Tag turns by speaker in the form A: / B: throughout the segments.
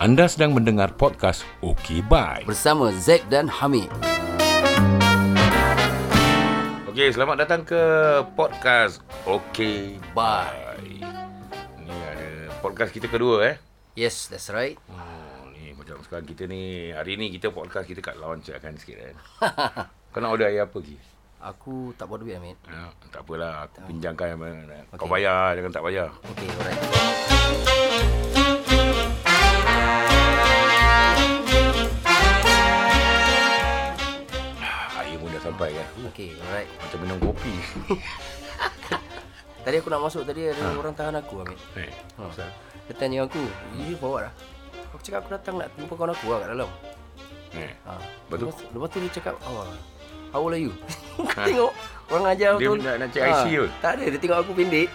A: Anda sedang mendengar podcast OK Bye.
B: bersama Zack dan Hamid.
A: Okey, selamat datang ke podcast OK
B: Bye.
A: Ni ada podcast kita kedua eh.
B: Yes, that's right.
A: Oh, ni macam sekarang kita ni hari ni kita podcast kita kat launch kan sikit kan. Kau nak order air apa lagi?
B: Aku tak buat duit, Hamid.
A: Ya, tak apalah, aku pinjamkan Kau bayar, jangan tak bayar.
B: Okay, alright.
A: Air pun dah sampai kan.
B: Okay, alright.
A: Macam minum kopi.
B: Tadi aku nak masuk tadi ada orang tahan aku, Hamid.
A: eh,
B: Ha.
A: pasal?
B: Dia tanya aku, you forward lah. Aku cakap aku datang nak jumpa kawan aku lah kat dalam.
A: Eh.
B: Ha.
A: Betul.
B: Lepas, lepas tu dia cakap, oh, how old are you? Kau tengok orang ajar
A: Dia
B: tu.
A: nak- nak check IC ke?
B: Tak ada, dia tengok aku pendek.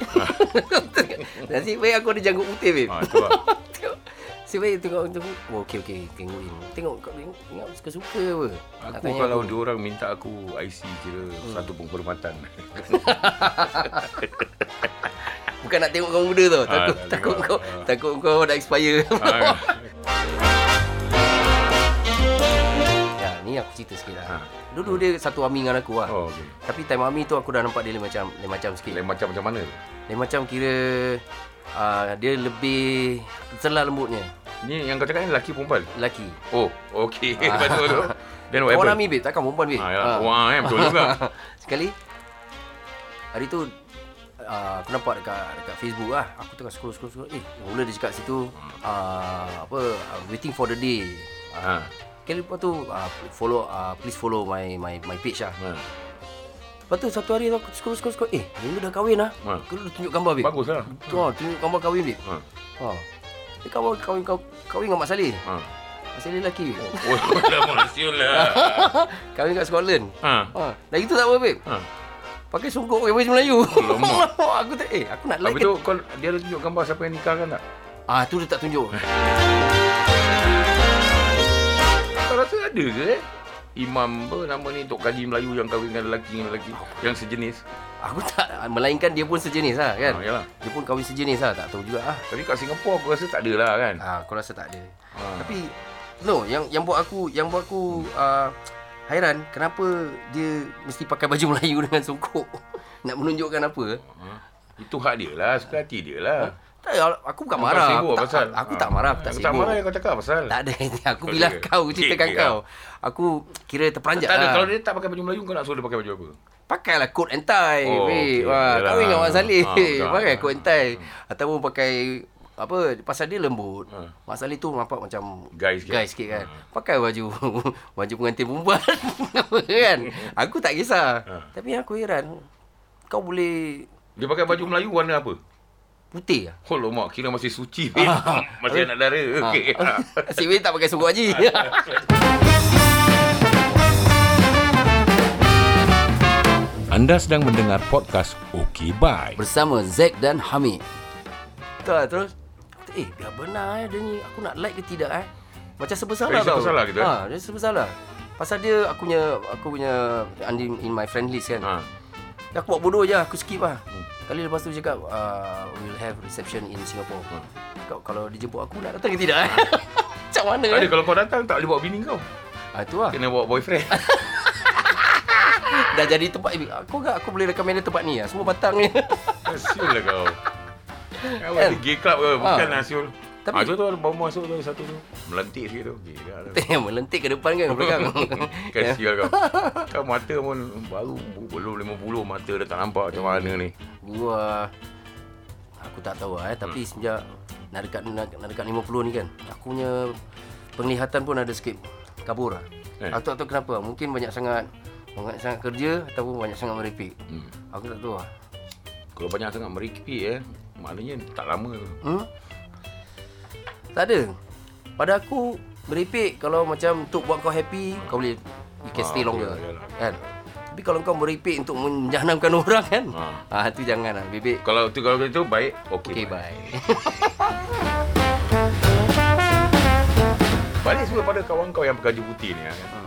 B: Nasib baik aku ada janggut putih, babe.
A: Ha, tu lah.
B: Tengok. Si baik tengok tu. Oh, okey okey, tengok. Tengok kau tengok, tengok suka-suka apa.
A: Aku kalau
B: aku.
A: dia orang minta aku IC kira satu penghormatan.
B: bukan nak tengok kau muda tau.
A: Ah,
B: Takut
A: nak
B: takut
A: tengok.
B: kau
A: Ah.
B: takut kau dah expire.
A: ha.
B: ya, ni aku cerita sikit
A: Ha.
B: Dulu dia satu army dengan aku lah.
A: Oh, okey.
B: Tapi time army tu aku dah nampak dia lain macam lain macam sikit.
A: Lain macam macam mana?
B: Lain macam kira uh, dia lebih telah lembutnya.
A: Ni yang kau cakap ni lelaki perempuan?
B: Lelaki.
A: Oh, okey. Betul tu. Then what happened?
B: army babe, takkan perempuan babe.
A: Ha, yalah. Wah, eh, betul juga.
B: Sekali hari tu uh, aku nampak dekat dekat Facebook lah. Aku tengah scroll scroll scroll. Eh, mula dia cakap situ uh, apa uh, waiting for the day. Uh,
A: Ha.
B: Kali lepas tu uh, follow uh, please follow my my my page lah.
A: Ha.
B: Lepas tu satu hari tu aku scroll scroll scroll. Eh, ni dah kahwin lah.
A: Ha.
B: Kau dah tunjuk gambar babe.
A: Bagus lah.
B: Tu ha, tunjuk gambar kahwin babe.
A: Ha.
B: Ha. Dia kahwin kahwin kahwin, kahwin dengan Mak Saleh.
A: Ha.
B: Mak Saleh lelaki. babe.
A: Oh, dah manusia lah.
B: kahwin kat Scotland.
A: Ha.
B: Ha. Dah itu tak apa babe.
A: Ha.
B: Pakai songkok pakai baju Melayu. Aku tak eh aku nak like
A: Habis tu kau dia ada tunjuk gambar siapa yang nikah kan tak?
B: Ah tu dia tak tunjuk.
A: Rasa ada ke eh? Imam apa nama ni Tok Kaji Melayu yang kahwin dengan lelaki dengan lelaki yang sejenis.
B: Aku tak melainkan dia pun sejenis lah kan.
A: Ha, yalah.
B: Dia pun kahwin sejenis lah tak tahu juga ah.
A: Tapi kat Singapura aku rasa tak ada lah kan.
B: Ah aku rasa tak ada.
A: Ha.
B: Tapi no yang yang buat aku yang buat aku uh, hairan kenapa dia mesti pakai baju Melayu dengan songkok. nak menunjukkan apa?
A: Ha. Itu hak dia lah, suka hati dia lah.
B: Tak aku bukan
A: Kau
B: marah.
A: sibuk
B: Aku tak,
A: pasal?
B: aku
A: Ha.
B: tak marah, aku tak
A: Aku
B: sibuk.
A: tak marah yang kau cakap pasal.
B: Tak ada. Aku bilang
A: okey.
B: kau ceritakan
A: okey,
B: kau. Aku kira terperanjat
A: tak ada.
B: lah.
A: Kalau dia tak pakai baju Melayu, kau nak suruh dia pakai baju apa?
B: Pakailah coat and tie.
A: Oh, okey.
B: Wah,
A: Yalah.
B: Mak Saleh.
A: Ha,
B: pakai coat and tie. Ataupun pakai apa pasal dia lembut.
A: Ha.
B: Mak Saleh tu nampak macam
A: Guy sikit.
B: Guy sikit kan. Pakai baju baju pengantin perempuan kan. Aku tak kisah.
A: Ha.
B: Tapi aku heran kau boleh
A: Dia pakai baju Melayu warna apa?
B: Putih lah.
A: Oh mak kira masih suci bin. masih anak dara. Okey.
B: Ha. Asyik weh tak pakai sungguh haji.
A: Anda sedang mendengar podcast OK Bye.
B: Bersama Zack dan Hamid. Betul lah, terus Eh biar benar eh dia ni Aku nak like ke tidak eh Macam serba salah
A: Eh,
B: tau
A: salah gitu, eh?
B: ha, Dia serba salah Pasal dia aku punya Aku punya in, in my friend list kan
A: Ha.
B: Aku buat bodoh je Aku skip lah Kali lepas tu dia cakap uh, We'll have reception in Singapore
A: Hmm.
B: Kau, Kalau dia jemput aku Nak datang ke tidak eh Macam mana
A: Tak ada
B: eh
A: kalau kau datang tak boleh bawa bini kau.
B: ha, Itu lah
A: Kena bawa boyfriend.
B: Dah jadi tempat Aku agak Aku boleh recommend dia tempat ni lah Semua batang ni
A: Siul lah kau. Kau ada gay club ke? Bukan lah Siul.
B: Tapi-.
A: Ah, tu tu baru masuk tu satu tu. Melentik sikit tu. Gila lah.
B: Tengok melentik ke depan kan ke belakang
A: Kasihan kau. Kau mata pun baru belum 50 mata dah tak nampak macam mana ni.
B: Gua aku tak tahu lah eh tapi
A: Hmm.
B: sejak nak dekat nak, nak dekat 50 ni kan aku punya penglihatan pun ada sikit kabur lah.
A: Eh.
B: Aku tak tahu kenapa. Mungkin banyak sangat banyak sangat kerja ataupun banyak sangat meripik.
A: Hmm.
B: Aku tak tahu lah.
A: Kalau banyak sangat meripik eh, maknanya tak lama tu.
B: Hmm? Tak ada. Pada aku meripik kalau macam untuk buat kau happy, kau boleh you can
A: Ah,
B: stay
A: okey
B: longer. Kan? Tapi kalau kau meripik untuk menjahanamkan orang kan,
A: Ah.
B: ah tu jangan lah bebek.
A: Kalau tu kalau itu baik,
B: Okay,
A: okey.
B: bye.
A: Balik semua pada kawan kau yang bergaji putih ni. Kan?
B: Hmm.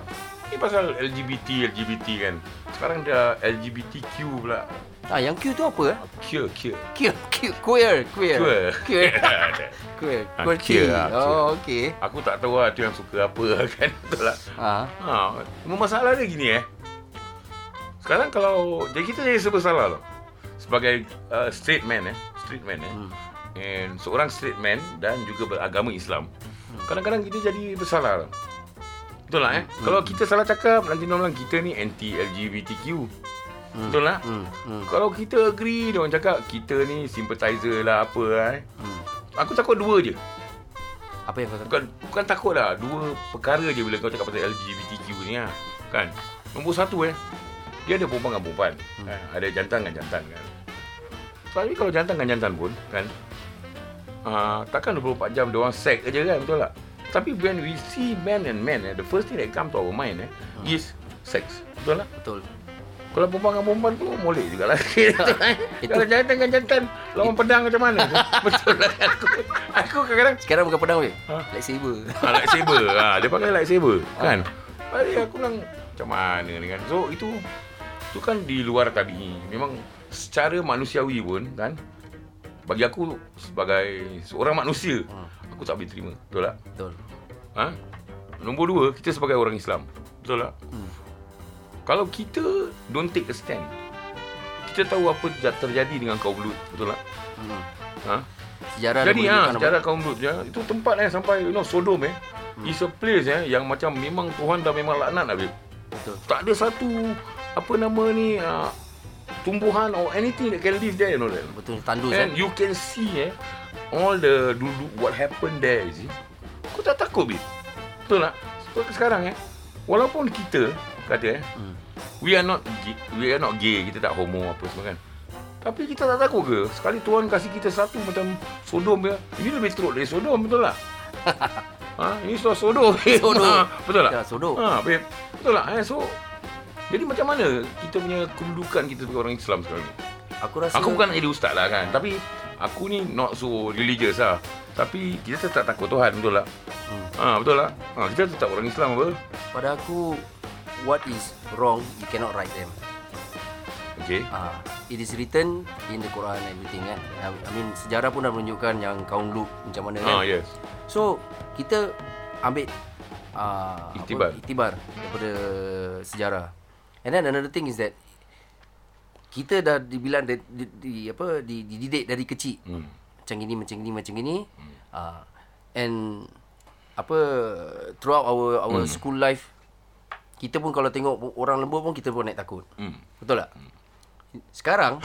A: Pasal LGBT, LGBT kan. Sekarang dah LGBTQ pula.
B: Ah, yang Q tu apa eh?
A: Queer, queer.
B: Q, Q, queer, queer.
A: Queer.
B: Queer. queer.
A: Ah,
B: Queer.
A: queer lah,
B: Oh, okey.
A: Aku tak tahu lah tu yang suka apa kan. Betul lah.
B: Ah.
A: Ha, cuma masalah dia gini eh. Sekarang kalau jadi kita jadi serba salah tau. Sebagai uh, straight man eh, straight man eh.
B: Hmm.
A: And seorang straight man dan juga beragama Islam. Kadang-kadang kita jadi bersalah tau. Betul lah eh. Kalau kita salah cakap nanti orang bilang kita ni anti LGBTQ. Betul lah.
B: Hmm. Hmm.
A: Kalau kita agree dia orang cakap kita ni sympathizer lah apa lah eh.
B: hmm.
A: Aku takut dua je.
B: Apa yang kau takut?
A: Bukan bukan takut lah Dua perkara je Bila kau cakap pasal LGBTQ ni lah Kan Nombor satu eh Dia ada perempuan dengan perempuan hmm. kan? Ada jantan dengan jantan kan Tapi kalau jantan dengan jantan pun Kan uh, Takkan 24 jam Diorang sex aja kan Betul tak Tapi when we see man and man eh, The first thing that come to our mind eh, hmm. Is sex Betul tak
B: Betul.
A: Kalau perempuan dengan perempuan tu Molek jugalah
B: Itu-
A: Kalau jantan dengan jantan Lawan pedang macam mana Betul lah Aku, aku kadang-kadang
B: Sekarang bukan pedang weh.
A: Ha?
B: Lightsaber.
A: ha, lightsaber. ha, dia pakai lightsaber kan. Jadi aku bilang macam mana ni kan. So itu itu kan di luar tabii. Memang secara manusiawi pun kan bagi aku sebagai seorang manusia
B: Hmm.
A: Aku tak boleh terima. Betul tak?
B: Betul.
A: Ha? Nombor dua, kita sebagai orang Islam. Betul tak?
B: Hmm.
A: Kalau kita don't take a stand, kita tahu apa yang terjadi dengan kaum Lut. Betul tak?
B: Hmm.
A: Ha?
B: Sejarah
A: Jadi ah
B: menunjukkan
A: sejarah kaum Lut ya, itu tempat eh sampai you know Sodom eh.
B: Hmm.
A: Is a place eh yang macam memang Tuhan dah memang laknat Habib.
B: Betul.
A: Tak ada satu apa nama ni uh, tumbuhan or anything that can live there you know that.
B: Betul tandus
A: And
B: eh.
A: you can see eh all the dulu what happened there you see. Kau tak takut Bib? Betul tak? Seperti sekarang eh. Walaupun kita kata eh
B: Hmm.
A: we are not gay, we are not gay, kita tak homo apa semua kan. Tapi kita tak takut ke? Sekali Tuhan kasih kita satu macam Sodom ya. Ini lebih teruk dari Sodom betul tak? ha, ini sudah Sodom.
B: Sodom.
A: Ha, betul tak?
B: Ya, Sodom.
A: Ha, babe. Betul tak? Eh, so jadi macam mana kita punya kedudukan kita sebagai orang Islam sekarang ni?
B: Aku rasa
A: Aku bukan nak jadi ustaz lah kan. Tapi aku ni not so religious lah. Tapi kita tetap takut Tuhan betul tak?
B: Hmm.
A: Ha, betul tak? Ha, kita tetap orang Islam apa?
B: pada aku what is wrong you cannot write them.
A: Okay.
B: Ah, it is written in the Quran and everything kan. I mean sejarah pun dah menunjukkan yang kaum Lut macam mana kan.
A: Ha, yes.
B: So kita ambil uh,
A: Iktibar.
B: Apa, iktibar daripada sejarah. And then another thing is that kita dah dibilang di, di, di apa di, dididik dari kecil.
A: Hmm.
B: Macam gini macam gini macam gini. Uh, and apa throughout our our
A: Hmm.
B: school life kita pun kalau tengok orang lembut pun kita pun naik takut.
A: Hmm.
B: Betul tak? Sekarang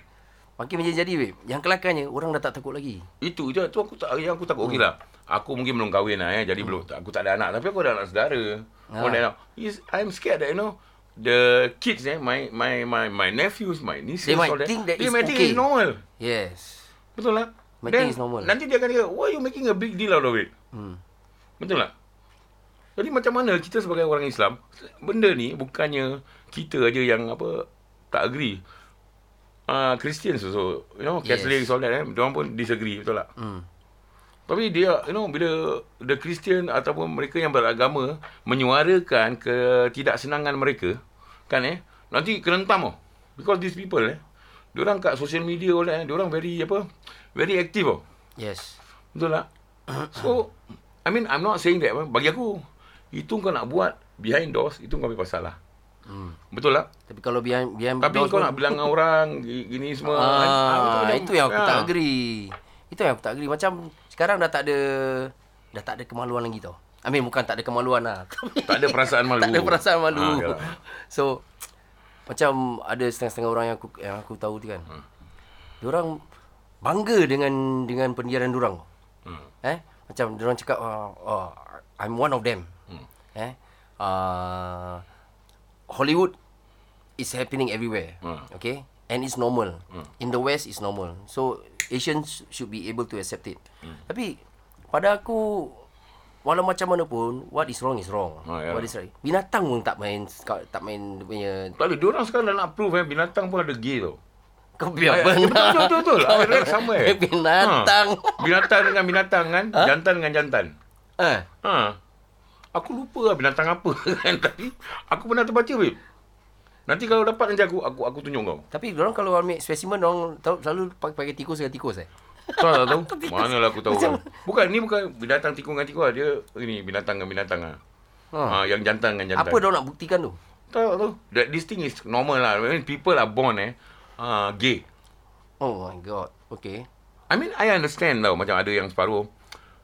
B: makin menjadi weh. Yang kelakarnya orang dah tak takut lagi.
A: Itu je tu aku tak yang aku takut hmm. okeylah. Aku mungkin belum kahwin lah eh. Jadi hmm. belum aku tak ada anak tapi aku ada anak saudara.
B: Ah.
A: Oh, I'm scared that you know the kids eh my my my my nephews, my nieces
B: They might
A: all that,
B: think that
A: they might think
B: okay.
A: it's normal.
B: Yes.
A: Betul lah.
B: Might
A: Then,
B: think it's normal.
A: Nanti dia akan kata, why you making a big deal out of it?
B: Hmm.
A: Betul tak? Jadi macam mana kita sebagai orang Islam, benda ni bukannya kita aja yang apa tak agree. Ah uh, Christians also, you know,
B: Yes.
A: Catholics all that eh, dia pun disagree, betul tak?
B: Hmm.
A: Tapi dia, you know, bila the Christian ataupun mereka yang beragama menyuarakan ketidaksenangan mereka, kan eh, nanti kena hentam tau. Because these people eh, diorang kat social media that, eh, diorang very apa, very active tau.
B: Yes.
A: Betul tak? So, I mean, I'm not saying that. Bagi aku, itu kau nak buat behind doors, itu kau punya pasal lah.
B: Hmm.
A: Betul tak?
B: Tapi kalau behind behind
A: Tapi
B: doors
A: kau nak bilang dengan orang, gi- gini semua. kan?
B: ah, itu yang aku
A: Ah.
B: tak agree. Itu yang aku tak agree. Macam sekarang dah tak ada dah tak ada kemaluan lagi tau. I mean bukan tak ada kemaluan lah.
A: Tak ada perasaan malu.
B: tak ada perasaan malu.
A: Ah, yalah.
B: so macam ada setengah-setengah orang yang aku yang aku tahu tu kan.
A: Hmm.
B: Diorang bangga dengan dengan pendidikan diorang.
A: Hmm.
B: Eh? Macam diorang cakap oh, oh, I'm one of them.
A: Hmm.
B: Eh? Uh, Hollywood is happening everywhere.
A: Hmm.
B: Okay? And it's normal. In the West, it's normal. So, Asians should be able to accept it.
A: Hmm.
B: Tapi, pada aku, walau macam mana pun, what is wrong is wrong.
A: Ah, ya.
B: what is right. Binatang pun tak main tak main punya...
A: Tak ada. Diorang sekarang dah nak prove eh, binatang pun ada gay tau.
B: Kau biar
A: Eh,
B: benar.
A: betul, betul, betul, betul. I read somewhere.
B: Binatang.
A: Ha. Binatang dengan binatang kan. Jantan dengan jantan.
B: Eh,
A: Ha. Aku lupa lah binatang apa kan. Tapi aku pernah terbaca, babe. Nanti kalau dapat nanti aku aku aku tunjuk kau.
B: Tapi orang kalau ambil spesimen orang tahu selalu pakai, pakai tikus dengan tikus eh.
A: Tahu tak tahu? Mana lah aku tahu kan. Bukan ni bukan binatang tikung dengan tikung lah. Dia ini binatang dengan binatang ah.
B: Ha.
A: Ha. yang jantan dengan jantan.
B: Apa dia nak buktikan tu?
A: Tahu tahu. That this thing is normal lah. I mean, people are born eh uh, gay.
B: Oh my god. Okay.
A: I mean I understand tau macam ada yang separuh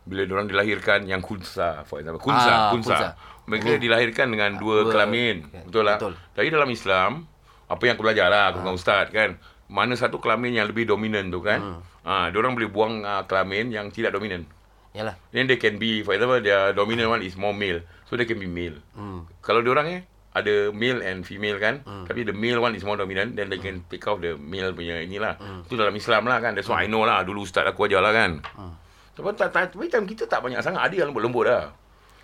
A: bila orang dilahirkan yang kunsa for example. Kunsa,
B: Ah,
A: kunsa.
B: kunsa.
A: Mereka dilahirkan dengan dua,
B: Dua-
A: kelamin.
B: kan,
A: Betul lah.
B: betul.
A: Tapi dalam Islam apa yang aku belajar lah aku dengan ustaz kan mana satu kelamin yang lebih dominan tu kan hmm. ah orang boleh buang uh, kelamin yang tidak dominan
B: Yalah.
A: then they can be for example their dominant one is more male so they can be male
B: Hmm.
A: kalau orang eh ada male and female kan hmm. tapi the male one is more dominant then they can take off the male punya inilah hmm. itu dalam Islam lah kan that's what I know lah dulu ustaz aku ajar lah kan hmm. tapi time kita tak banyak sangat ada yang lembut-lembut lah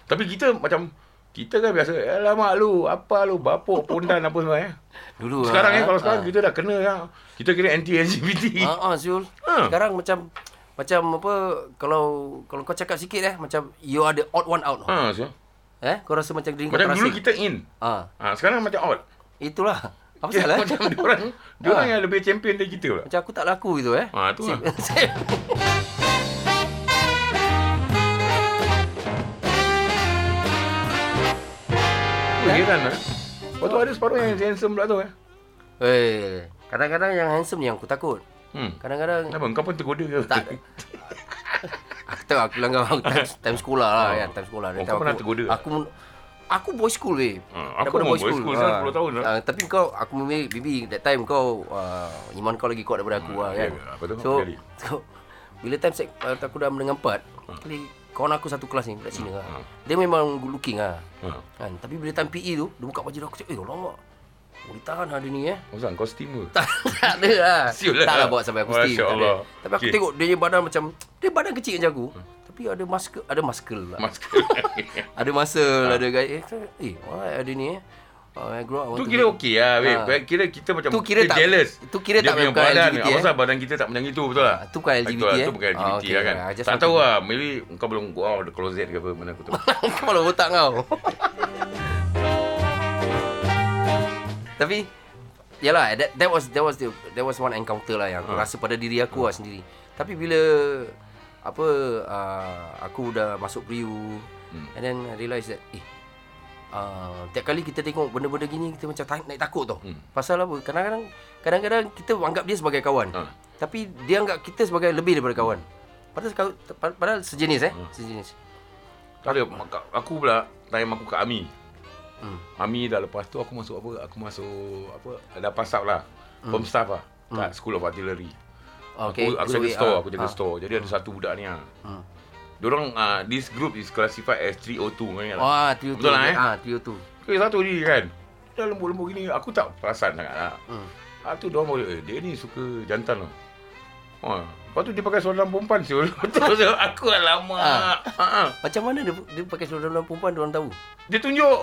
A: tapi kita macam kita kan biasa alamak lu apa lu bapuk pondan apa semua eh
B: Dulu
A: sekarang
B: ah,
A: eh kalau
B: ah,
A: sekarang kita dah kena lah kita kira anti LGBT
B: Ah, ah Zul.
A: Ha.
B: Sekarang macam macam apa kalau kalau kau cakap sikit eh macam you are the odd one out.
A: ha so.
B: Eh, kau rasa macam diri kau
A: macam dulu kita in
B: Ah,
A: ha, sekarang macam out
B: itulah. Apa
A: Ya,
B: salah? eh?
A: macam diorang diorang
B: Ha.
A: yang lebih champion dari kita pula
B: Macam aku tak laku gitu eh.
A: ha tu lah Aku heran lah. Lepas tu ada separuh yang handsome pula tu eh.
B: Eh, kadang-kadang yang handsome ni yang aku takut.
A: Hmm.
B: Kadang-kadang
A: Kenapa? Kau pun tergoda ke?
B: tak Aku tahu aku langgar aku time, time sekolah lah
A: Oh.
B: kan, time sekolah.
A: Oh, kau pernah tergoda?
B: Aku aku boy school weh.
A: Ha, aku pun boy school, sekarang 10 tahun lah.
B: Ah, tapi kau aku memang bibi that time kau uh, iman kau lagi kuat daripada aku
A: Hmm,
B: lah
A: ya
B: kan.
A: ke? Apa tu?
B: So, so bila time sek, uh, aku dah menengah 4, kali kawan aku satu kelas ni budak Cina lah.
A: Hmm.
B: Dia memang good looking lah.
A: Ha.
B: Kan, tapi bila time PE tu, dia buka baju dia aku cakap, "Eh, lama. Boleh tahan lah dia ni eh."
A: Maksud kau steam ke?
B: tak, tak ada lah.
A: Siul lah.
B: Tak lah buat sampai aku steam. tak ada. Tapi aku
A: Okey.
B: tengok dia badan macam dia badan kecil macam aku. Tapi ada muscle, ada muscle lah.
A: Masker.
B: ada muscle, ada gaya. Eh, eh, ada ni eh? Uh, I grow up,
A: tu kira
B: be-
A: okey lah, babe.
B: Ha.
A: Kira kita macam
B: Tu kira tak-
A: jealous.
B: tu kira
A: Dia
B: tak
A: punya
B: bukan
A: badan.
B: LGBT,
A: Apa
B: eh?
A: pasal badan kita tak macam itu, betul tak?
B: Ah, tu bukan LGBT,
A: Itu lah,
B: eh?
A: Tu bukan
B: Ah,
A: LGBT
B: okey,
A: lah kan.
B: Just
A: Tak tahu lah. Maybe kau belum go out the closet ke apa. Mana aku tahu.
B: Kepala otak kau. Tapi Yalah that, that was that was the that was one encounter lah yang aku
A: Ha.
B: rasa pada diri aku lah sendiri. Tapi bila apa uh, aku dah masuk Priu
A: Hmm.
B: and then I realise that eh uh, tiap kali kita tengok benda-benda gini kita macam ta- naik takut tau.
A: Hmm.
B: Pasal apa? Kadang-kadang kadang-kadang kita anggap dia sebagai kawan.
A: Ha.
B: Tapi dia anggap kita sebagai lebih daripada kawan. Padahal padahal sejenis eh,
A: Hmm.
B: sejenis.
A: Ada. mak- Aku pula, time aku kat Ami.
B: Hmm.
A: Ami dah lepas tu aku masuk apa? Aku masuk apa? Pass out lah. Home staff lah. Kat School of Artillery.
B: Okay.
A: Aku, aku
B: so
A: jaga
B: we-
A: store,
B: ah,
A: aku jaga
B: ah.
A: store. Jadi ada satu budak ni ah.
B: Hmm.
A: Diorang uh, this group is classified as 302 kau ingat tak?
B: Wah, trio tu.
A: Betul lah, eh?
B: Ah, trio tu.
A: Okay, satu ni kan. Dia lembut-lembut gini, aku tak perasan sangat lah.
B: Hmm.
A: Ah tu diorang baru, eh, dia ni suka jantan lah. Wah, lepas tu dia pakai seluar dalam perempuan siul. Betul siul. Aku alamak.
B: Ah.
A: Ha. Ha.
B: Macam mana dia, dia pakai seluar dalam perempuan dia orang tahu?
A: Dia tunjuk.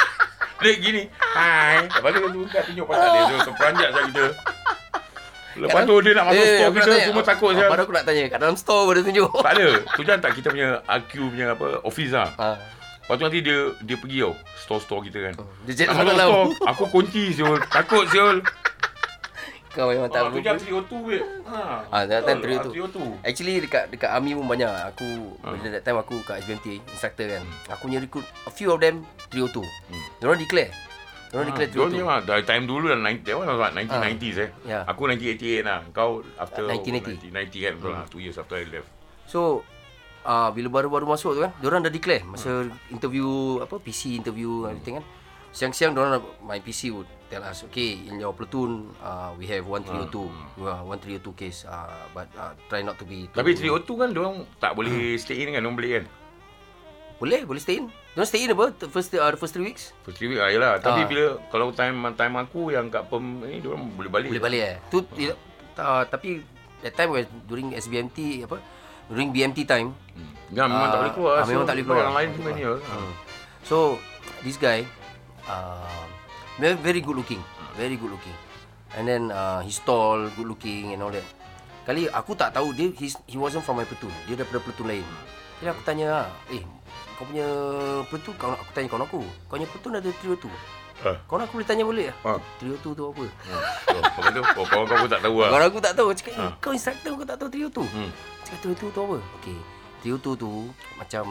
A: dia gini. Hai. Lepas tu dia tunjuk pasal dia. Dia terperanjat saya kita. Lepas tu dia nak masuk store
B: Eh, aku nak
A: kita
B: tanya,
A: semua takut saya.
B: Padahal aku nak tanya, kat dalam store dia tunjuk.
A: Tak ada. Tu jangan tak kita punya RQ punya apa office lah.
B: Ha.
A: Lepas tu nanti dia dia pergi tau. Store-store kita kan.
B: Dia cek
A: Nak
B: masuk dalam.
A: store. Aku kunci siul. Takut siul.
B: Kau memang tak
A: Ah,
B: tahu.
A: jangan 302 weh. Ha.
B: Ah, that time 302.
A: 302.
B: Actually dekat dekat army pun banyak. Aku
A: Ah.
B: bila that time aku kat SBMT instructor kan. Aku punya recruit a few of them 302.
A: Hmm.
B: Diorang declare. Diorang declare
A: Dia
B: 302.
A: memang dari time dulu dah 90 that one was what 1990s eh.
B: Ya.
A: Aku 1988 lah. Kau after
B: 1990.
A: 1990 kan betul lah. 2 years after I left.
B: So uh, bila baru-baru masuk tu kan, diorang dah declare masa interview apa PC interview everything kan. Siang-siang diorang my PC would tell us, okay, in your platoon uh, we have 1302. Uh, 1302 case uh, but uh, try not to be
A: Tapi 302 kan dia orang tak boleh stay in kan, dia boleh kan.
B: Boleh, boleh stay in. Diorang stay in apa? The First uh, the first 3 weeks?
A: First three week lah yelah. Tapi
B: Ah.
A: bila kalau time time aku yang kat pem ni dia orang boleh balik.
B: Boleh balik eh. Tu tidak uh, tapi that time was during SBMT apa? During BMT time.
A: Hmm. Ya memang
B: Ah,
A: tak boleh keluar.
B: ah, memang tak boleh keluar.
A: Yang lain semua ni.
B: Hmm. So this guy uh, very, good looking, very good looking. And then uh, he's tall, good looking and all that. Kali aku tak tahu dia he's, he wasn't from my platoon. Dia daripada platoon lain. Jadi aku tanya lah, eh kau punya platoon kau aku tanya kawan aku. Kau punya platoon ada trio tu.
A: Ah.
B: Kawan aku boleh tanya
A: Ah.
B: lah. Trio tu tu apa?
A: Oh, Lepas tu, oh, kawan kau pun tak tahu lah.
B: Kawan aku tak tahu. Cakap, eh,
A: Ah.
B: kau instructor kau tak tahu trio tu.
A: Hmm.
B: Cakap trio tu tu apa? Okey. Trio tu tu macam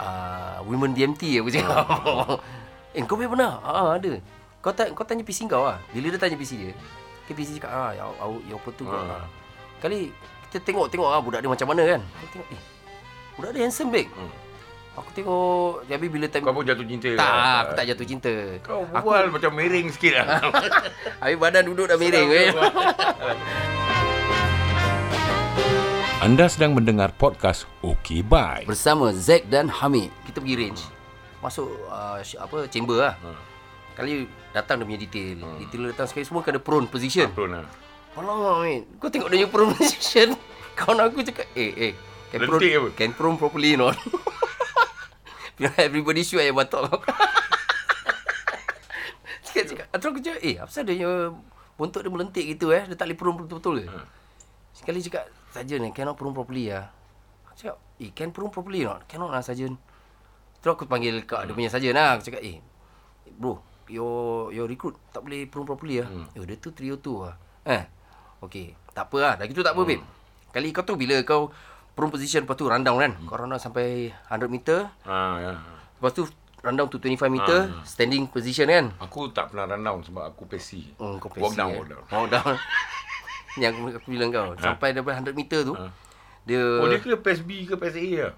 B: uh, women DMT aku cakap. eh kau punya pernah? Ah ada. Kau tak kau tanya PC kau lah. Bila dia tanya PC dia. Ke PC cakap ah yang yang, apa tu kau.
A: Ah.
B: Kali kita tengok-tengok ah budak dia macam mana kan. Aku tengok eh budak dia handsome big.
A: Hmm.
B: Aku tengok Tapi bila time
A: Kau pun jatuh cinta
B: Tak
A: lah.
B: aku tak jatuh cinta
A: Kau bual macam miring sikit lah.
B: Habis badan duduk dah miring weh.
C: Anda sedang mendengar podcast OK Bye.
B: Bersama Zack dan Hamid Kita pergi range Masuk uh, apa chamber lah
A: Hmm.
B: Kali datang dia punya detail Detail dia datang sekali semua kena prone position
A: Prone lah.
B: Alamak Hamid Kau tengok dia punya prone position Kawan aku cakap Eh eh Can
A: Lentik apa?
B: prone, can prone properly not Everybody shoot ayam batok Cakap cakap. Terus aku cakap Eh apa dia punya Bontot dia melentik gitu eh Dia tak boleh prone betul-betul ke?
A: Hmm.
B: Sekali cakap Sajen ni cannot prone properly lah Aku cakap Eh can prone properly not? Cannot lah sajen Terus aku panggil kak dia punya sajen lah. Aku cakap eh Bro Your your recruit Tak boleh prone properly lah hmm. Eh dia tu trio tu lah Eh Okay. Tak apa lah. Dah gitu tak apa hmm. babe Kali kau tu bila kau Prone position Lepas tu rundown kan Kau rundown sampai 100 meter
A: Ah, ya.
B: Lepas tu rundown to 25 meter Standing position kan
A: Aku tak pernah run down sebab aku pesi.
B: Hmm, kau
A: Walk
B: pesi,
A: down,
B: eh.
A: walk down.
B: Walk down. Yang aku, aku bilang kau. Sampai daripada 100 meter tu.
A: Ha.
B: Dia
A: Oh, dia kira PES B ke PES A lah?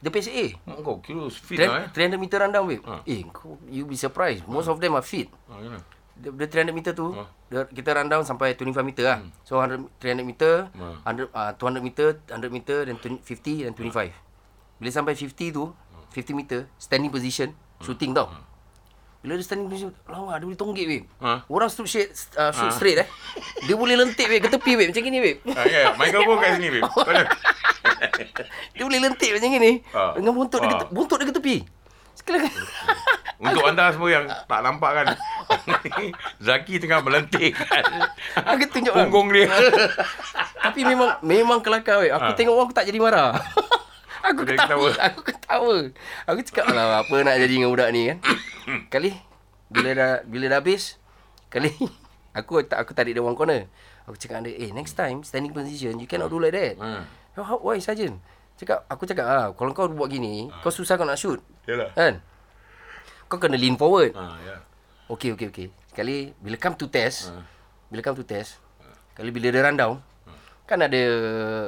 B: dia PSA.
A: Mak kau kira fit lah eh.
B: 300 meter rundown babe.
A: Ha.
B: Eh, kau you be surprised. Most of them are fit.
A: Ah, ya.
B: Dia, dia 300 meter tu,
A: Ha.
B: dia, kita rundown sampai 25 meter lah. So 100 300 meter,
A: Ha.
B: 100 uh, 200 meter, 100 meter dan 20, 50 dan 25. Bila sampai 50 tu, 50 meter, standing position, shooting tau. Bila dia standing position, lama dia boleh tonggik babe.
A: Ha.
B: Orang shoot, straight, uh, shoot straight eh. Dia boleh lentik babe ke tepi babe macam gini babe.
A: Ah, ya, ya. Mikrofon kat sini, ada?
B: Dia boleh lentik macam gini.
A: Ah.
B: Dengan buntut dia
A: Ah.
B: ke, te- buntut dia ke tepi. Sekali
A: Untuk anda semua yang tak nampak kan. Zaki tengah melentik kan.
B: aku tunjuk.
A: Punggung dia.
B: Tapi memang memang kelakar weh. Aku
A: Ah.
B: tengok orang aku tak jadi marah. aku
A: Dia
B: ketawa.
A: ketawa.
B: Aku ketawa. Aku cakap lah apa nak jadi dengan budak ni kan. Kali bila dah bila dah habis kali aku tak aku tarik dia one corner. Aku cakap dia, "Eh, next time standing position you cannot do like that."
A: Hmm.
B: How, why sergeant? Cakap aku cakap ah kalau kau buat gini, kau susah kau nak shoot.
A: Yalah.
B: Kan? Kau kena lean forward.
A: Ah, ya.
B: Okey okey okey. Sekali bila come to test,
A: Ha.
B: bila come to test, kali bila dia run down, kan ada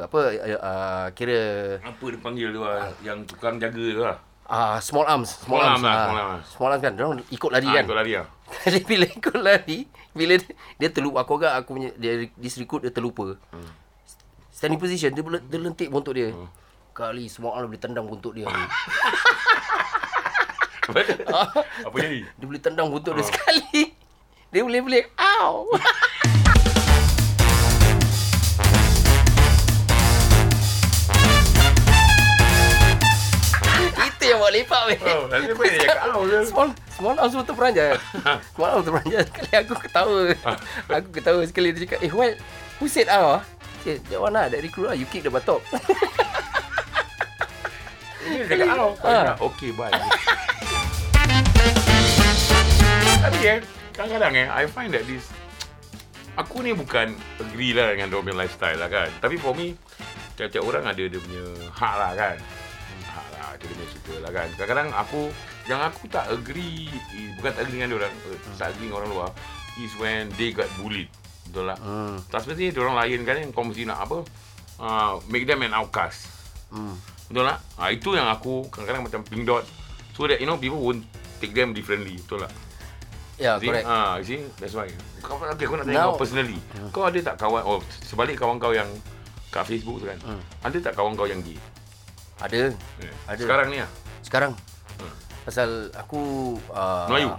B: apa uh, uh, kira
A: Apa dia panggil tu lah, yang tukang jaga tu lah.
B: uh, small arms, small,
A: Small
B: arms,
A: arm lah,
B: ah.
A: small arm.
B: Small arms kan, dia ikut lari
A: Ah,
B: kan.
A: ikut lari lah.
B: Kali bila ikut lari, bila dia, dia terlupa aku agak aku punya dia recruit dia terlupa.
A: Hmm.
B: Standing position dia, dia lentik bontot dia. Kali small arm boleh tendang bontot dia.
A: Apa jadi?
B: dia boleh tendang bontot dia sekali. Dia boleh boleh. Ow. Itu yang buat lepak weh.
A: Oh, nanti dia cakap je?
B: Small small arms betul peranjat. Small arms betul peranjat. Sekali aku ketawa. aku ketawa sekali dia cakap, "Eh, what? Who said ah?" Cik, that one lah, that recruit lah. You kick the batok.
A: Dia cakap kau.
B: Ah.
A: Okey, bye. Tapi eh, kadang-kadang eh, I find that this Aku ni bukan agree lah dengan punya lifestyle lah kan. Tapi for me, tiap-tiap orang ada dia punya hak lah kan. Hak lah, dia punya suka lah kan. Kadang-kadang aku, yang aku tak agree, eh, bukan tak agree dengan dia orang, eh, tak agree dengan orang luar, is when they got bullied. Betul lah.
B: Hmm.
A: Tak seperti dia orang lain kan kau mesti nak apa, uh, make them an outcast.
B: Hmm.
A: Betul tak? Ha, itu yang aku kadang-kadang macam pink dot. So that you know people won't take them differently. Betul tak?
B: Ya,
A: See?
B: correct.
A: Ha, you see? That's why. Kau, okay, aku nak tanya
B: Now-
A: kau personally. Kau ada tak kawan, oh sebalik kawan kau yang kat Facebook tu kan.
B: Hmm.
A: Ada tak kawan kau yang gay?
B: Ada.
A: Eh,
B: Ada.
A: Sekarang ni lah.
B: Sekarang.
A: Hmm.
B: Pasal aku uh,
A: Melayu?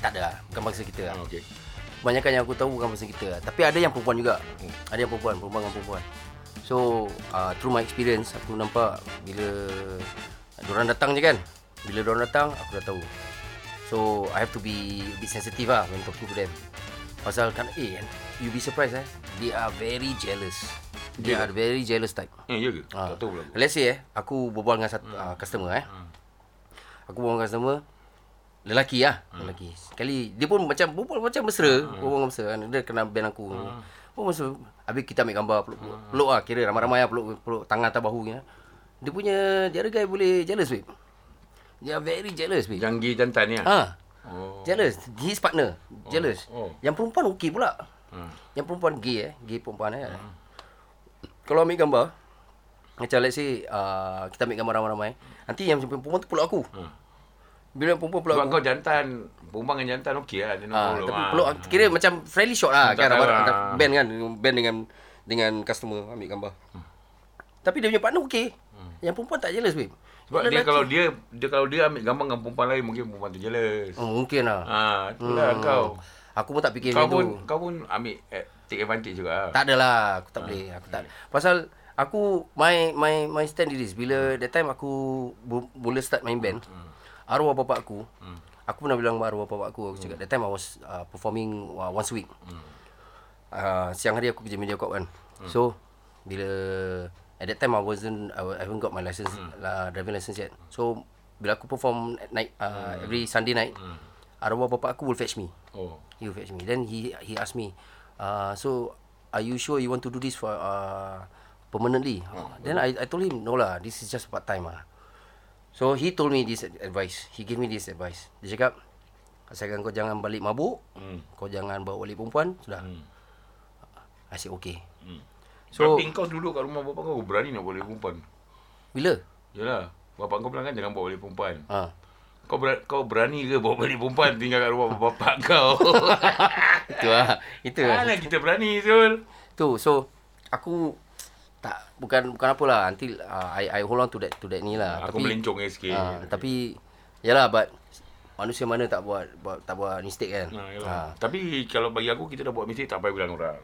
B: Tak ada lah. Bukan bangsa kita lah.
A: Ha, okay.
B: Kebanyakan yang aku tahu bukan bangsa kita lah. Tapi ada yang perempuan juga.
A: Hmm.
B: Ada yang perempuan, perempuan dengan perempuan. So, uh, through my experience, aku nampak bila diorang datang je kan. Bila diorang datang, aku dah tahu. So, I have to be a bit sensitive lah when talking to them. Pasal kan, eh, you be surprised eh. They are very jealous. They are very jealous type.
A: Eh, ya ke?
B: Ah.
A: Tak tahu pula.
B: Let's say eh, aku berbual dengan satu uh, customer eh. Aku berbual dengan customer lelaki lah, lelaki. Sekali dia pun macam berbual macam mesra, berbual mesra kan. Dia kenal band aku. Oh mesra. Habis kita ambil gambar peluk, peluk, peluk lah kira ramai-ramai lah peluk, peluk tangan atas bahu ni. Dia punya other guy boleh jealous babe. Dia very jealous babe.
A: Yang gay jantan ni ah.
B: Ha.
A: Oh.
B: Jealous. His partner. Jealous.
A: oh.
B: Yang perempuan okey pula.
A: Hmm.
B: Yang perempuan gay eh. Gay perempuan eh. Kalau ambil gambar. Macam let's say uh, kita ambil gambar ramai-ramai. Nanti yang perempuan tu peluk aku.
A: Hmm.
B: Bila perempuan peluk
A: Sebab kau jantan, perempuan dengan jantan okey lah. Dia
B: Ah,
A: problem
B: tapi peluk kira macam friendly shot lah
A: Tak
B: kan
A: lah.
B: band kan band dengan dengan customer ambil gambar. Tapi dia punya partner okey. Yang perempuan tak jealous babe.
A: Sebab dia
B: Lelaki-
A: kalau dia dia kalau dia ambil gambar dengan perempuan lain mungkin perempuan tu jealous.
B: oh, mungkin lah.
A: Ah, itulah kau.
B: Aku pun tak fikir
A: Kau pun
B: tu.
A: kau pun ambil eh, take advantage juga.
B: Tak adalah, aku tak boleh. Aku tak. Pasal aku my my my stand is this. Bila that time aku bu- mula start main band, arwah bapak aku, aku pernah bilang arwah bapak aku, aku cakap that time I was uh, performing uh, once a week. Uh, siang hari aku kerja media corp kan. So bila at that time I wasn't I, haven't got my license uh, driving license yet. So bila aku perform at night uh, every Sunday night, arwah bapak aku will fetch me.
A: Oh.
B: He will fetch me. Then he he asked me, uh, so are you sure you want to do this for uh, permanently? Then I I told him no lah. This is just part time ah. So he told me this advice. He gave me this advice. Dia cakap, asalkan kau jangan balik mabuk,
A: Hmm.
B: kau jangan bawa balik perempuan, sudah.
A: Hmm.
B: I said okay.
A: So,
B: So
A: Tapi kau duduk kat rumah bapak kau berani nak bawa balik perempuan.
B: bila?
A: Yalah. Bapak kau bilang kan jangan bawa balik perempuan.
B: Ha.
A: Kau ber, kau berani ke bawa balik perempuan tinggal kat rumah bapak kau?
B: Itu lah. Itu lah.
A: Mana kita berani Zul?
B: Tu so aku bukan bukan apalah until uh, I I hold on to that to that ni lah.
A: Aku melencong eh sikit.
B: Ah, tapi yalah but manusia mana tak buat, buat tak buat mistake kan.
A: Ha,
B: Ha,
A: yalah. Tapi kalau bagi aku kita dah buat mistake tak payah bilang orang.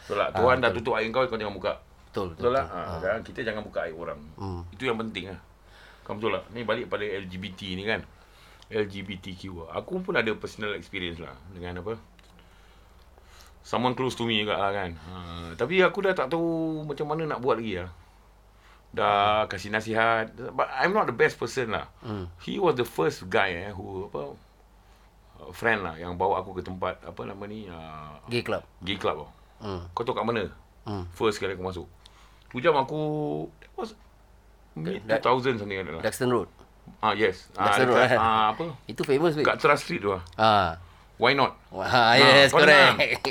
A: Betul tak? Tuhan dah tutup aib kau kau jangan buka.
B: betul betul.
A: Betul
B: betul.
A: Ha, kan? Kita jangan buka aib orang.
B: Hmm.
A: Itu yang penting lah. Kau betul tak? Ni balik pada LGBT ni kan. LGBTQ. Aku pun ada personal experience lah dengan apa? Someone close to me juga lah kan. Ha, tapi aku dah tak tahu macam mana nak buat lagi lah. Dah kasih nasihat. But I'm not the best person lah.
B: Hmm.
A: He was the first guy eh, who apa uh, friend lah yang bawa aku ke tempat apa nama ni uh,
B: Gay club.
A: gay club tau.
B: Hmm.
A: Kau tahu kat mana?
B: Hmm.
A: First kali aku masuk. Tu jam aku that was mid
B: That-
A: 2000 something like that. lah.
B: Daxton Road.
A: Ah yes. Ah
B: Daxton Road,
A: dekat,
B: eh?
A: ah apa?
B: Itu famous weh.
A: Kat Trust Street tu lah.
B: Ha.
A: Why not?
B: Wah, yes,
A: kau
B: correct.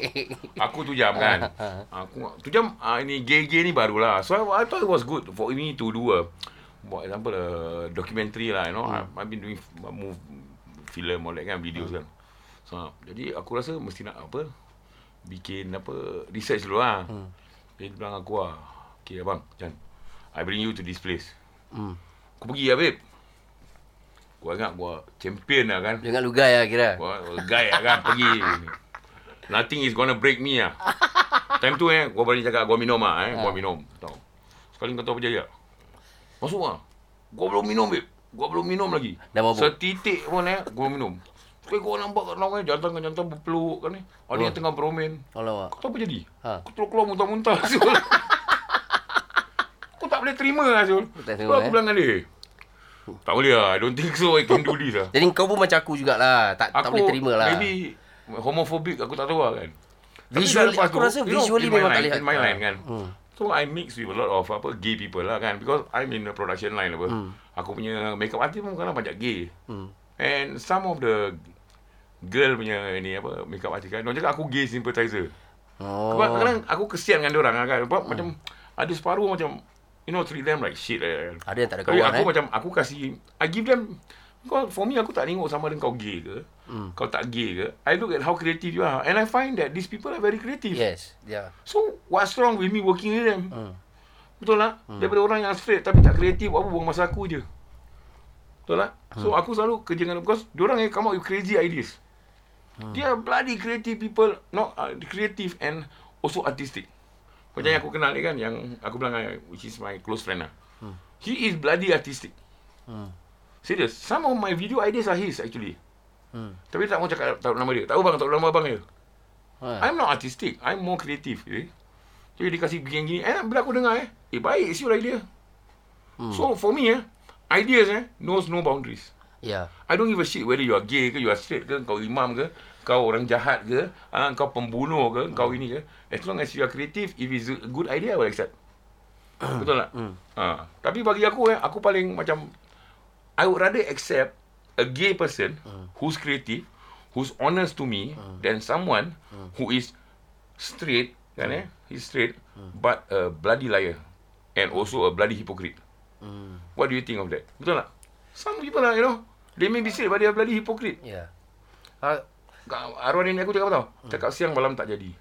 A: Aku tu jam kan. aku tu jam ah, ini gay-gay ni barulah. So I, I thought it was good for me to do a for example a documentary lah, you know. I, I've been doing move film all that kan videos kan. So jadi aku rasa mesti nak apa bikin apa research dulu lah. Hmm. Dia bilang aku lah, okay abang, Jan, I bring you to this place.
B: Hmm.
A: Aku pergi lah babe. Gua ingat gua champion lah kan.
B: Dengan lugai lah kira.
A: Gua guy lah kan pergi. Nothing is gonna break me lah. Time tu eh, gua berani cakap gua minum ah eh, gua minum. Tahu. Sekali kau tahu apa jadi tak? Masuk ah. Gua belum minum babe. Gua belum minum lagi.
B: Dah mabuk?
A: Setitik pun eh, gua minum. Sekali gua nampak kat long eh, jantan dengan jantan berpeluk kan ni. Ada yang tengah beromen.
B: Alamak.
A: Kau tahu apa jadi?
B: Ha.
A: Aku terus keluar muntah-muntah Zul. aku tak boleh terima lah Zul.
B: Tak
A: Lepas
B: terima,
A: aku
B: eh?
A: bilang dengan dia. Tak boleh lah. I don't think so I can do this lah.
B: Jadi kau pun macam aku jugalah. Tak tak boleh terima lah.
A: Maybe homophobic aku tak tahu lah kan. Tapi
B: Visually-
A: dah lepas
B: aku
A: tu,
B: rasa
A: know,
B: visually memang
A: line,
B: tak lihat.
A: In my line
B: Ah.
A: kan.
B: Hmm.
A: So I mix with a lot of apa gay people lah kan because I'm in the production line apa.
B: Hmm.
A: Aku punya makeup artist pun kadang banyak gay.
B: Hmm.
A: And some of the girl punya ni apa makeup artist kan. Dia cakap aku gay sympathizer.
B: Oh.
A: Sebab kadang aku kesian dengan orang kan. Sebab macam ada separuh macam you know treat them like shit kan.
B: Ada yang tak ada
A: Tapi
B: kawan
A: aku
B: eh.
A: macam aku kasih I give them kau for me aku tak tengok sama ada kau gay ke.
B: Hmm.
A: Kau tak gay ke. I look at how creative you are and I find that these people are very creative.
B: Yes. Yeah.
A: So what's wrong with me working with them?
B: Hmm.
A: Betul tak? Daripada orang yang straight tapi tak kreatif apa buang masa aku je. Betul tak? So
B: Hmm.
A: aku selalu kerja dengan because diorang yang come up with crazy ideas.
B: Hmm.
A: They are bloody creative people, not uh, creative and also artistic. Macam yang aku kenal ni kan yang aku bilang uh, which is my close friend lah.
B: Hmm.
A: He is bloody artistic.
B: Hmm.
A: Serious. Some of my video ideas are his actually.
B: Hmm.
A: Tapi tak mau cakap tahu nama dia. Tahu bang tahu nama abang dia.
B: Ha.
A: I'm not artistic. I'm more creative. Eh? Jadi dia kasih begini gini. Eh bila aku dengar eh, eh baik siul idea. So for me eh, ideas eh knows no boundaries.
B: Yeah.
A: I don't give a shit whether you are gay ke, you are straight ke, kau imam ke, kau orang jahat ke, ha, kau pembunuh ke, kau ini ke. As long as you are creative, if it's a good idea, I will accept. Betul tak? Ha. Tapi bagi aku eh, aku paling macam, I would rather accept a gay person who's creative, who's honest to me, than someone who is straight, kan eh, he's straight, but a bloody liar. And also a bloody hypocrite. What do you think of that? Betul tak? Some people lah, you know, they may be straight but they are bloody hypocrite.
B: Yeah.
A: Kak- Arwah nenek aku cakap apa tau? Cakap siang malam tak jadi.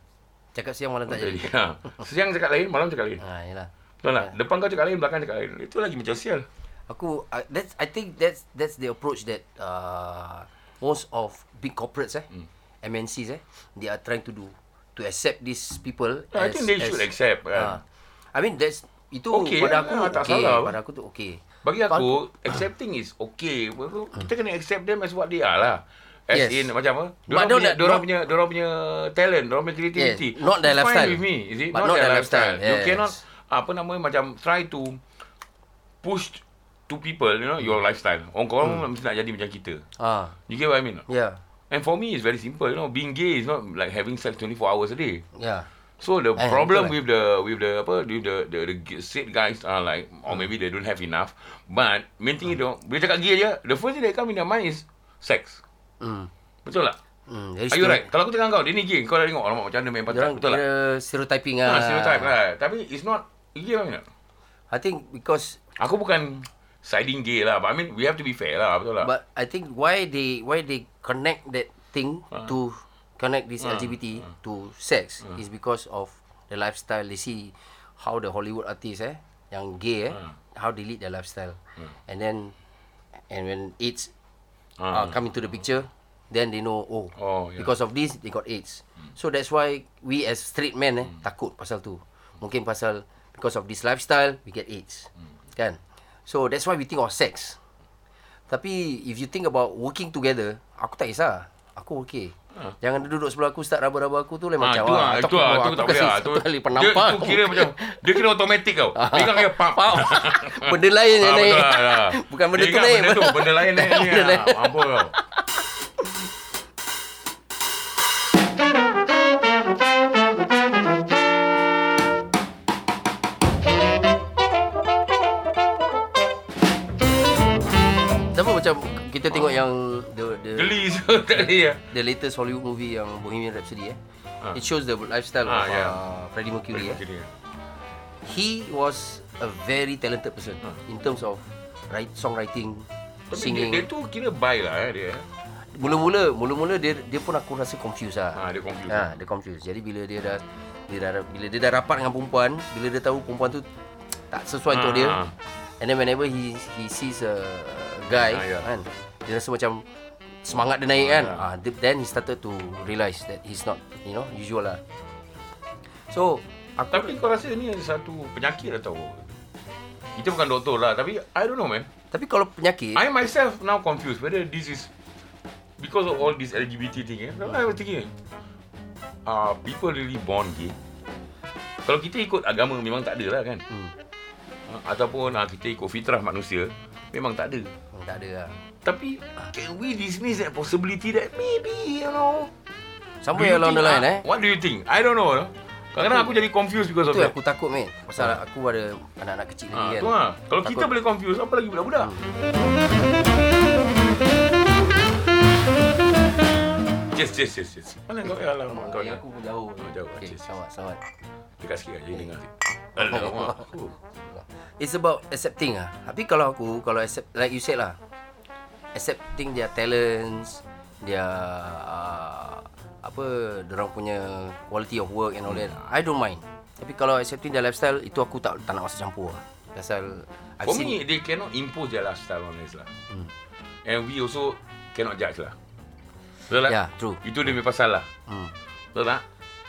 B: cakap siang malam tak jadi.
A: Ha. Siang cakap lain, malam cakap lain.
B: Ha, yalah.
A: Betul tak? Depan kau cakap lain, belakang cakap lain. Itu lagi macam sial.
B: Aku I, that's I think that's that's the approach that uh, most of big corporates eh MNCs eh they are trying to do to accept these people
A: I think they should accept, kan.
B: uh, I mean that's itu
A: Okay,
B: pada aku
A: ah, tak
B: okay,
A: salah.
B: pada aku tu okay.
A: Bagi aku, accepting is okay. Kita kena accept them as what they are lah. As
B: Yes.
A: in macam apa? Diorang punya,
B: let-
A: diorang punya, diorang punya talent, diorang punya creativity.
B: Yes, not their lifestyle.
A: Fine with me, is it?
B: But not their lifestyle,
A: You
B: yes.
A: cannot apa nama macam try to push to people, you know, your lifestyle. Orang korang
B: Hmm.
A: mesti nak jadi macam kita.
B: Ah,
A: You get what I mean?
B: yeah.
A: And for me, it's very simple. You know, being gay is not like having sex 24 hours a day.
B: Yeah.
A: So the
B: Eh,
A: problem with the with the apa with the the, the g- straight guys are like or maybe they don't have enough. But main thing
B: Hmm.
A: itu bila cakap gay je, the first thing that come in their mind is sex.
B: Hmm.
A: Betul tak?
B: Hmm,
A: Are you right? Kalau aku tengok kau, dia ni gay, kau dah tengok alamak macam mana main.
B: Diorang
A: Betul tak?
B: kira stereotyping
A: Ha,
B: ah.
A: stereotype lah. Tapi it's not gay lah.
B: I think because
A: Aku bukan siding gay lah. But I mean, we have to be fair lah. Betul tak?
B: But I think why they why they connect that thing
A: Ah.
B: to connect this LGBT to sex is because of the lifestyle. They see how the Hollywood artists eh, yang gay eh, how they lead their lifestyle, and then and when AIDS uh,
A: Ah.
B: come into the picture, then they know oh,
A: Oh, yeah.
B: because of this they got AIDS. So that's why we as straight men eh takut pasal tu. Mungkin pasal because of this lifestyle we get AIDS, kan? So that's why we think of sex. Tapi if you think about working together, aku tak kisah. Aku okay. Jangan dia duduk sebelah aku start raba-raba aku tu lain
A: Ah,
B: macam.
A: tu
B: ah,
A: lah, itu lah,
B: aku
A: tu tak boleh
B: kasih
A: lah.
B: satu
A: Tu-
B: kali
A: Dia
B: penampak.
A: tu kira macam, dia kira automatik kau. Pegang dia, pam.
B: Faham? Benda lain yang
A: Ah,
B: naik.
A: betul lah, lah.
B: Bukan benda
A: Dia
B: tu naik.
A: Benda tu, benda lain naik ni. Ah. Mampus kau. Ya.
B: the latest Hollywood movie yang Bohemian Rhapsody eh.
A: Ah.
B: It shows the lifestyle
A: Ah,
B: of
A: yeah.
B: uh, Freddie Mercury eh.
A: Kira.
B: He was a very talented person in terms of write, songwriting,
A: Tapi dia,
B: singing.
A: dia tu kira buy lah eh, dia.
B: Mula-mula, mula-mula dia dia pun aku rasa confused lah.
A: Ha, dia confused.
B: Ha, dia confused. Jadi bila dia dah dia dah bila dia dah rapat dengan perempuan, bila dia tahu perempuan tu tak sesuai untuk
A: Ah,
B: dia.
A: ah.
B: And then whenever he he sees a guy
A: Ah, ya.
B: kan, dia rasa macam semangat dia naik kan. Ah, th- then he started to realise that he's not, you know, usual lah. So, aku
A: Tapi kau rasa ni satu penyakit atau kita bukan doktor lah tapi I don't know man.
B: tapi kalau penyakit,
A: I myself now confused whether this is because of all this LGBT thing. Eh? I was thinking, are people really born gay? Kalau kita ikut agama memang tak ada lah kan.
B: Hmm.
A: Ah, Ataupun ah, kita ikut fitrah manusia memang tak ada.
B: hmm, tak ada lah.
A: Tapi can we dismiss that possibility that maybe you know
B: Somewhere
A: you
B: along the line
A: ah,
B: eh.
A: What do you think? I don't know. no? Kadang-kadang aku jadi confused because of
B: yang
A: that.
B: aku takut mate. Pasal aku ada anak-anak kecil lagi
A: Ha,
B: kan.
A: tu lah. Kalau kita
B: Takut.
A: boleh confuse, apa lagi budak-budak? Yes, yes, yes, yes. Mana kau? Ya, alamak kau
B: Yang
A: ni.
B: aku pun jauh.
A: Oh, jauh.
B: Okay,
A: Yes, yes.
B: selamat, selamat.
A: Dekat sikit aja dengar. Alamak. Oh.
B: It's about accepting ah. Tapi kalau aku, kalau accept, like you said lah, accepting their talents, their uh, apa, orang punya quality of work and all that, I don't mind. Tapi kalau accepting their lifestyle, itu aku tak tak nak masuk campur lah. Pasal I've
A: For
B: seen,
A: me, they cannot impose their lifestyle on us lah. And we also cannot judge lah. Betul tak?
B: Yeah, true.
A: Itu dia punya pasal lah.
B: Hmm.
A: Betul tak?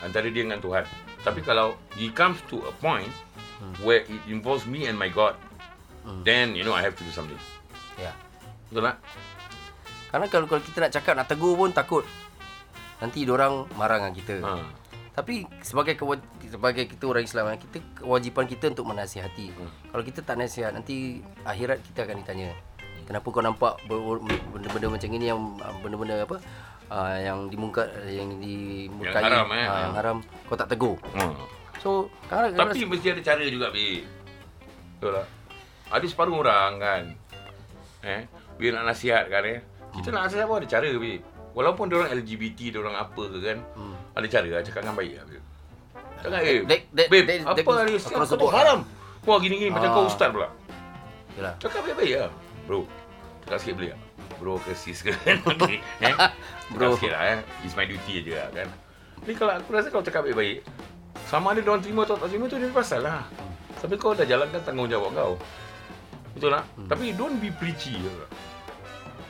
A: Antara dia dengan Tuhan. Tapi kalau it comes to a point where it involves me and my God, then you know I have to do something.
B: yeah.
A: Betul tak?
B: Karena kalau, kalau kita nak cakap, nak tegur pun takut. Nanti orang marah dengan kita.
A: Ha.
B: Tapi sebagai sebagai kita orang Islam kan, kita kewajipan kita untuk menasihati. Hmm. Kalau kita tak nasihat nanti akhirat kita akan ditanya. Kenapa kau nampak benda-benda macam ini yang ah, benda-benda apa? Uh, yang dimungkar yang dimurkai
A: haram, eh.
B: ah, yang haram kau tak tegur.
A: Hmm.
B: So kadang-kadang
A: Tapi mesti ada cara juga, Bi. Betul tak? Ada separuh orang kan. Eh, bila nak nasihat kan eh. Kita nak nasihat pun ada cara, Bi. Walaupun dia orang LGBT, dia orang apa ke kan.
B: Hmm.
A: Ada cara lah, cakap dengan baik lah. Jangan, eh,
B: that- that-
A: babe,
B: that-
A: apa
B: that
A: ni? Kau
B: the board
A: haram. Wah, gini-gini macam
B: Ah.
A: kau ustaz pula.
B: Yalah.
A: Cakap baik-baik lah. Bro, cakap sikit boleh tak? Bro ke sis ke? eh?
B: Bro.
A: Cakap sikit lah eh. It's my duty je lah kan. Tapi kalau aku rasa kalau cakap baik-baik, sama ada diorang terima atau tak terima tu dia pasal lah. Tapi kau dah jalankan tanggungjawab kau. Betul tak? Hmm. Tapi don't be preachy.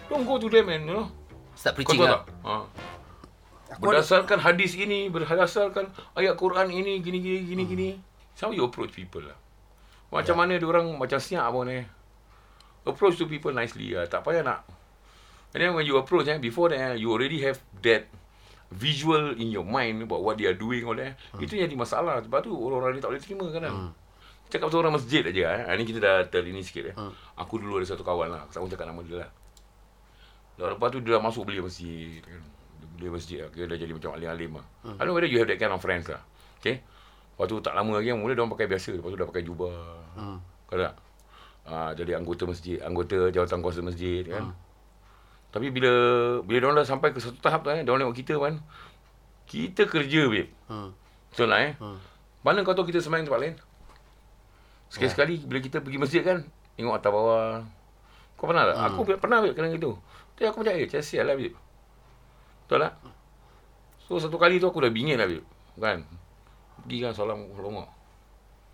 A: Don't go to them and you know.
B: Start
A: Kau
B: preaching
A: tahu
B: lah.
A: tak? Ha.
B: Aku ada,
A: Berdasarkan hadis ini, berdasarkan ayat Quran ini, gini gini gini gini. How you approach people lah. Macam mana dia orang macam siap pun eh. Approach to people nicely lah. Tak payah nak. And then when you approach eh, before that eh, you already have that visual in your mind about what they are doing all that. Hmm. Itu jadi masalah. Sebab tu orang-orang ni tak boleh terima kan. Hmm. Cakap pasal orang masjid aja eh. Ini kita dah ter ini sikit eh. Hmm. Aku dulu ada satu kawan lah. Aku tak cakap nama dia lah. Lepas tu dia dah masuk beli masjid kan. Beli masjid lah. Dia dah jadi macam alim-alim lah. Hmm. I don't know whether you have that kind of friends lah. Okay. Lepas tu tak lama lagi yang mula dia orang pakai biasa. Lepas tu dah pakai jubah. Hmm. Kau tak? Ah, jadi anggota masjid, anggota jawatan kuasa masjid kan. Hmm. Tapi bila bila dia orang dah sampai ke satu tahap tu eh, dia orang tengok kita kan. Kita kerja babe.
B: Hmm.
A: Betul tak eh? Hmm. Mana kau tahu kita sembahyang tempat lain? Sekali-sekali bila kita pergi masjid kan, tengok atas bawah. Kau pernah tak? Hmm. Aku pernah babe kena gitu. Tapi aku macam eh, macam sial lah babe. Betul tak? So satu kali tu aku dah bingit lah babe. Kan? Pergi kan salam longok.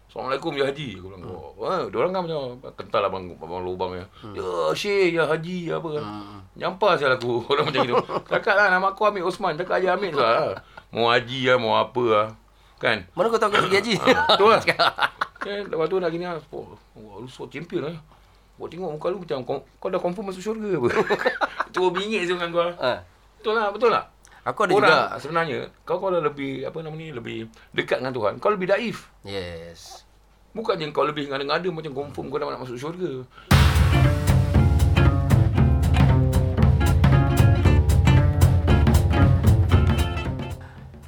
A: Assalamualaikum ya haji aku bilang. Hmm. Wah, dia orang kan macam kental abang abang lubang ya. Hmm. Ya syekh ya haji apa kan. Hmm. Nyampah saya aku orang macam itu. Cakap lah nama aku Amir Osman. Cakap aja Amir lah. Mau haji lah, mau apa lah. Kan?
B: Mana kau tahu kau pergi haji?
A: Betul lah. Kan, lepas tu nak gini lah. Wah, lu so champion lah. Buat tengok muka lu macam kau, kau dah confirm masuk syurga apa. Itu bingit je dengan kau.
B: ha.
A: Betul lah, betul lah.
B: Aku ada
A: Orang
B: juga.
A: sebenarnya, kau kalau lebih, apa nama ni, lebih dekat dengan Tuhan, kau lebih daif.
B: Yes.
A: Bukannya kau lebih ngada-ngada macam confirm kau dah nak masuk syurga.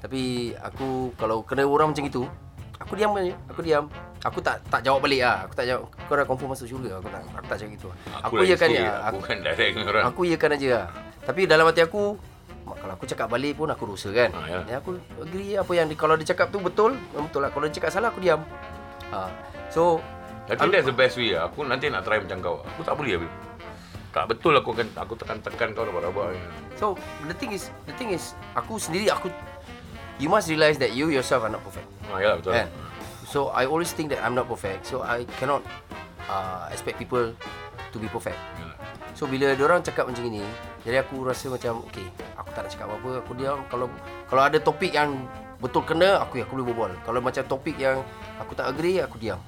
B: Tapi aku kalau kena orang macam itu, aku diam je. Aku diam. Aku tak tak jawab balik lah. Aku tak jawab. Kau dah confirm masuk syurga. Aku tak aku tak cakap gitu. Aku, iyakan
A: sikit,
B: je.
A: Aku
B: Aku,
A: kan direct dengan orang.
B: aku iyakan aja lah. Tapi dalam hati aku kalau aku cakap balik pun aku dosa kan.
A: Ah, ya.
B: Ya, aku agree apa yang di, kalau dia cakap tu betul, betul lah. Kalau dia cakap salah aku diam. Ha. So
A: Tapi that's the best way lah. Aku nanti nak try macam kau. Aku tak boleh habis. Tak betul aku akan aku tekan tekan kau rabak-rabak.
B: So the thing is, the thing is, aku sendiri aku, you must realize that you yourself are not perfect.
A: Ha ya betul.
B: Kan? So I always think that I'm not perfect. So I cannot uh, expect people to be perfect.
A: Yalah.
B: So bila orang cakap macam ini, jadi aku rasa macam okay, aku tak nak cakap apa-apa. Aku diam. Kalau kalau ada topik yang betul kena, aku aku boleh berbual. Kalau macam topik yang aku tak agree, aku diam.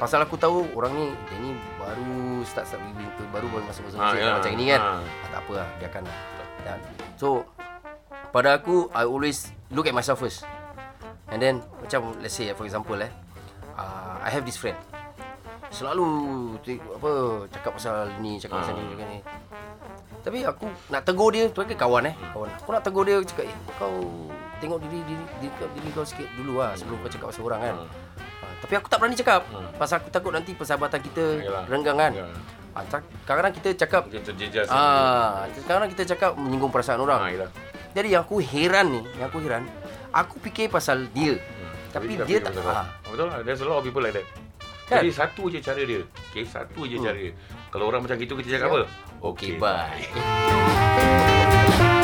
B: Pasal aku tahu orang ni dia ni baru start start baru baru baru masuk masuk
A: Ah, ya.
B: macam ini kan.
A: Ah.
B: Ah, tak apa lah, biarkan lah. Dan, so pada aku I always look at myself first. And then macam let's say for example eh uh, I have this friend. Selalu apa cakap pasal ni, cakap pasal ni, cakap ni. Tapi aku nak tegur dia sebagai kawan eh, kawan. Aku nak tegur dia cakap, "Eh, kau tengok diri diri diri, kau- diri kau sikit dulu lah sebelum kau cakap pasal orang kan." Ha, tapi aku tak berani cakap. Pasal aku takut nanti persahabatan kita
A: Yalah.
B: renggang kan.
A: Ya.
B: Ha, kadang-kadang kita cakap
A: Mungkin terjejas.
B: Ah, sekarang kita cakap menyinggung perasaan
A: Ha
B: orang.
A: yalah.
B: Jadi yang aku heran ni, yang aku heran, aku fikir pasal dia. Tapi dia tak
A: betul,
B: ah.
A: betul lah. There's a lot of people like that.
B: Kan?
A: Jadi satu je cara dia. Okay, satu je cara dia. Kalau orang macam gitu kita cakap apa?
B: Okay, bye.